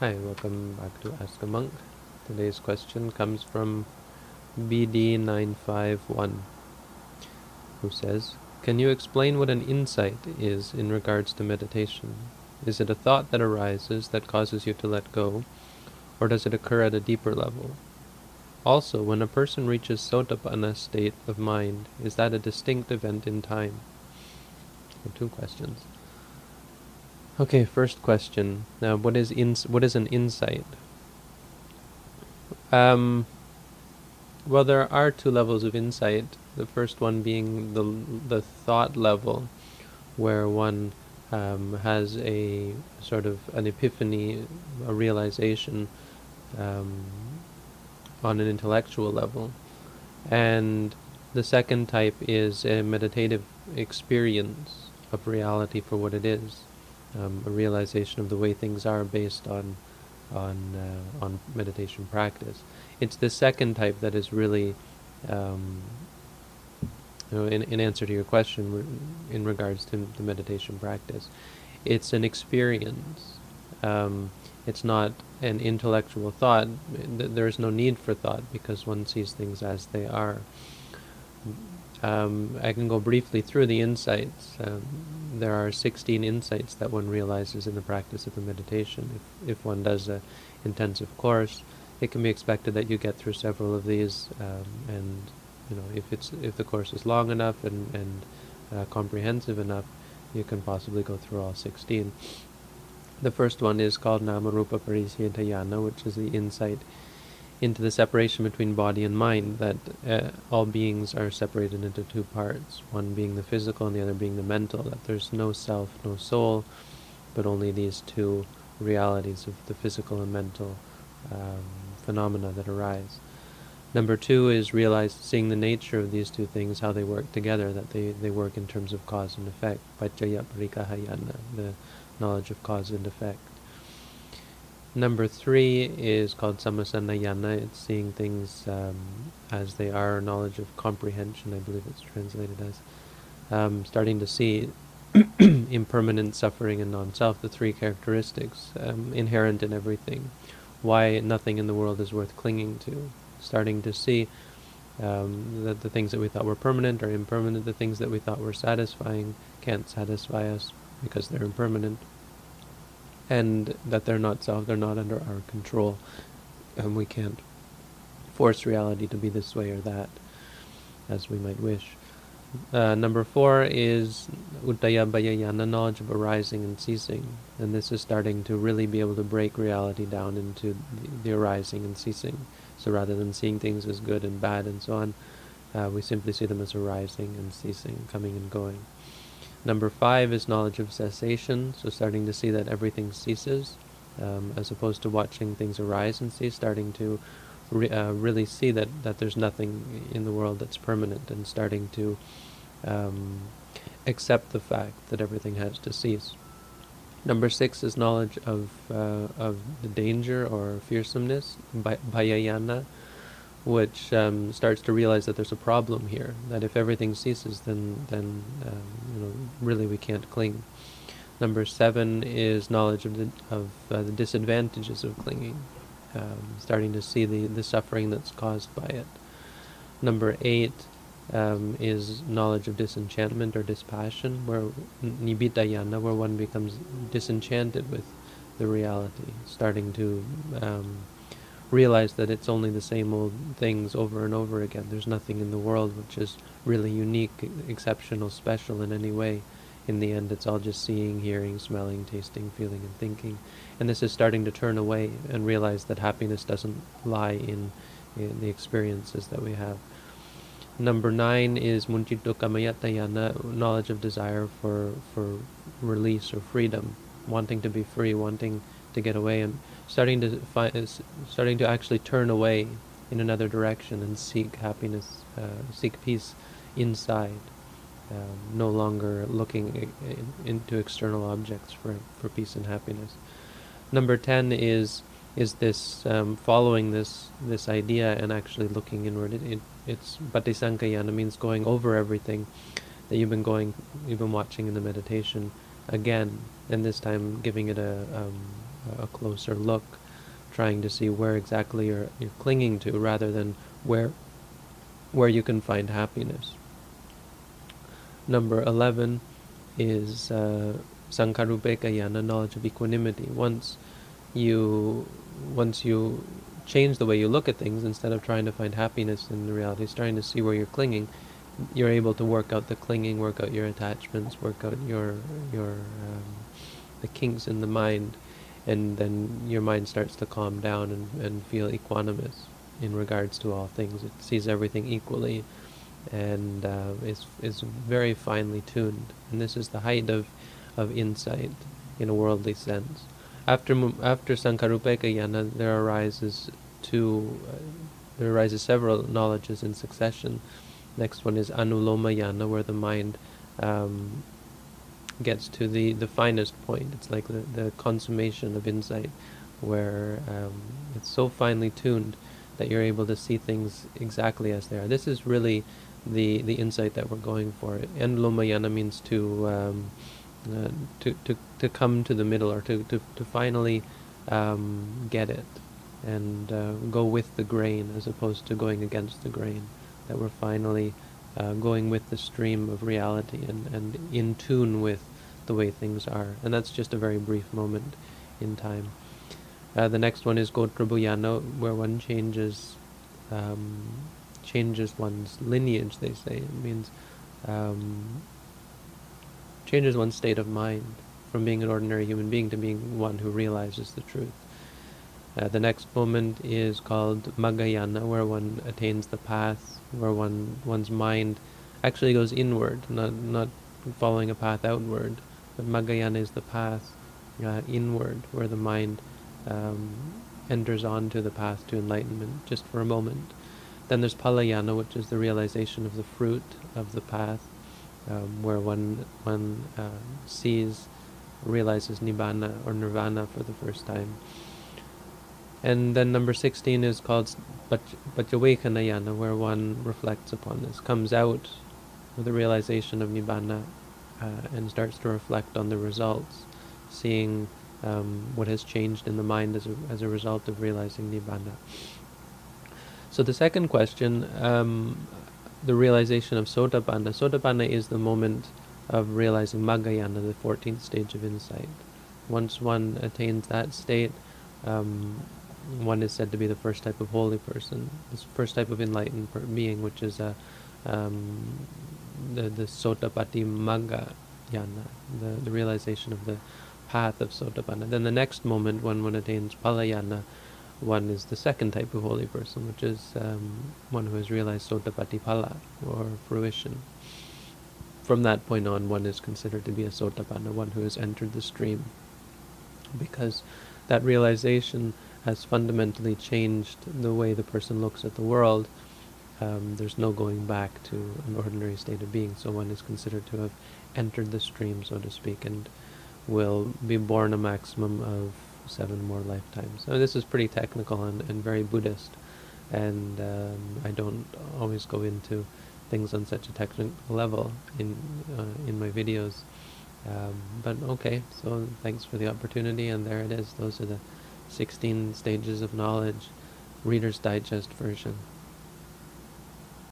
Hi, welcome back to Ask a Monk. Today's question comes from BD951, who says, Can you explain what an insight is in regards to meditation? Is it a thought that arises that causes you to let go, or does it occur at a deeper level? Also, when a person reaches sotapanna state of mind, is that a distinct event in time? So two questions. Okay, first question. Now, what is ins- what is an insight? Um, well, there are two levels of insight. The first one being the the thought level, where one um, has a sort of an epiphany, a realization um, on an intellectual level, and the second type is a meditative experience of reality for what it is um, a realization of the way things are based on on uh, on meditation practice. It's the second type that is really, um, you know, in, in answer to your question in regards to the meditation practice, it's an experience. Um, it's not an intellectual thought. There is no need for thought because one sees things as they are. Um, I can go briefly through the insights. Um, there are 16 insights that one realizes in the practice of the meditation. If, if one does a intensive course, it can be expected that you get through several of these, um, and you know if it's if the course is long enough and and uh, comprehensive enough, you can possibly go through all 16. The first one is called Namarupa Parisyantayana, which is the insight into the separation between body and mind, that uh, all beings are separated into two parts, one being the physical and the other being the mental, that there's no self, no soul, but only these two realities of the physical and mental um, phenomena that arise. Number two is realize seeing the nature of these two things, how they work together, that they, they work in terms of cause and effect, the knowledge of cause and effect. Number three is called Sammasanayana. It's seeing things um, as they are, knowledge of comprehension, I believe it's translated as. Um, starting to see impermanent suffering and non-self, the three characteristics um, inherent in everything. Why nothing in the world is worth clinging to. Starting to see um, that the things that we thought were permanent are impermanent. The things that we thought were satisfying can't satisfy us because they're impermanent and that they're not self, they're not under our control, and we can't force reality to be this way or that, as we might wish. Uh, number four is Udayabhayayana, knowledge of arising and ceasing. And this is starting to really be able to break reality down into the, the arising and ceasing. So rather than seeing things as good and bad and so on, uh, we simply see them as arising and ceasing, coming and going. Number five is knowledge of cessation, so starting to see that everything ceases, um, as opposed to watching things arise and cease, starting to re- uh, really see that, that there's nothing in the world that's permanent, and starting to um, accept the fact that everything has to cease. Number six is knowledge of uh, of the danger or fearsomeness, bhayayana, which um, starts to realize that there's a problem here. That if everything ceases, then then um, you know really we can't cling. Number seven is knowledge of the of uh, the disadvantages of clinging, um, starting to see the the suffering that's caused by it. Number eight um, is knowledge of disenchantment or dispassion, where nibbidayana, where one becomes disenchanted with the reality, starting to um, realize that it's only the same old things over and over again. There's nothing in the world which is really unique, exceptional, special in any way. In the end, it's all just seeing, hearing, smelling, tasting, feeling, and thinking. And this is starting to turn away and realize that happiness doesn't lie in, in the experiences that we have. Number nine is Munchito Kamayatayana, knowledge of desire for, for release or freedom, wanting to be free, wanting to get away and starting to find, starting to actually turn away in another direction and seek happiness, uh, seek peace inside, um, no longer looking into external objects for, for peace and happiness. Number ten is is this um, following this this idea and actually looking inward. It, it, it's Patisankayana means going over everything that you've been going, you've been watching in the meditation again, and this time giving it a um, a closer look, trying to see where exactly you're, you're clinging to rather than where, where you can find happiness. Number 11 is uh, Sankharupekkha knowledge of equanimity. Once you, once you change the way you look at things, instead of trying to find happiness in the reality, starting to see where you're clinging, you're able to work out the clinging, work out your attachments, work out your your um, the kinks in the mind, and then your mind starts to calm down and, and feel equanimous in regards to all things. It sees everything equally, and uh, is is very finely tuned. And this is the height of of insight in a worldly sense. After after Sankharupekkha there arises two, uh, there arises several knowledges in succession. Next one is Anuloma Jnana, where the mind um, gets to the, the finest point. It's like the, the consummation of insight, where um, it's so finely tuned that you're able to see things exactly as they are. This is really the, the insight that we're going for. And Jnana means to um, uh, to, to, to come to the middle or to, to, to finally um, get it and uh, go with the grain as opposed to going against the grain. That we're finally uh, going with the stream of reality and, and in tune with the way things are. And that's just a very brief moment in time. Uh, the next one is Gotrabhuyana, where one changes um, changes one's lineage, they say. It means um, changes one's state of mind from being an ordinary human being to being one who realizes the truth. Uh, the next moment is called Maggayana, where one attains the path, where one one's mind actually goes inward, not not following a path outward. But Maggayana is the path uh, inward, where the mind um, enters onto the path to enlightenment just for a moment. Then there's Phalayana, which is the realization of the fruit of the path, um, where one one uh, sees, realizes nibbana or nirvana for the first time. And then number 16 is called Paccavekkhana where one reflects upon this, comes out with the realization of Nibbana uh, and starts to reflect on the results, seeing um, what has changed in the mind as a, as a result of realizing Nibbana. So the second question, um, the realization of Sotapanna. Sotapanna is the moment of realizing Maggayana, the 14th stage of insight. Once one attains that state, um, one is said to be the first type of holy person, this first type of enlightened being, which is a, um, the, the Sotapatti Magga Yana, the, the realization of the path of Sotapanna. Then the next moment, when one attains Phalayana, one is the second type of holy person, which is um, one who has realized Sotapatti Phala, or fruition. From that point on, one is considered to be a Sotapanna, one who has entered the stream. Because that realization has fundamentally changed the way the person looks at the world, um, there's no going back to an ordinary state of being. So one is considered to have entered the stream, so to speak, and will be born a maximum of seven more lifetimes. So this is pretty technical and, and very Buddhist, and um, I don't always go into things on such a technical level in uh, in my videos. Um, but okay, so thanks for the opportunity, and there it is. Those are the 16 Stages of Knowledge, Reader's Digest version.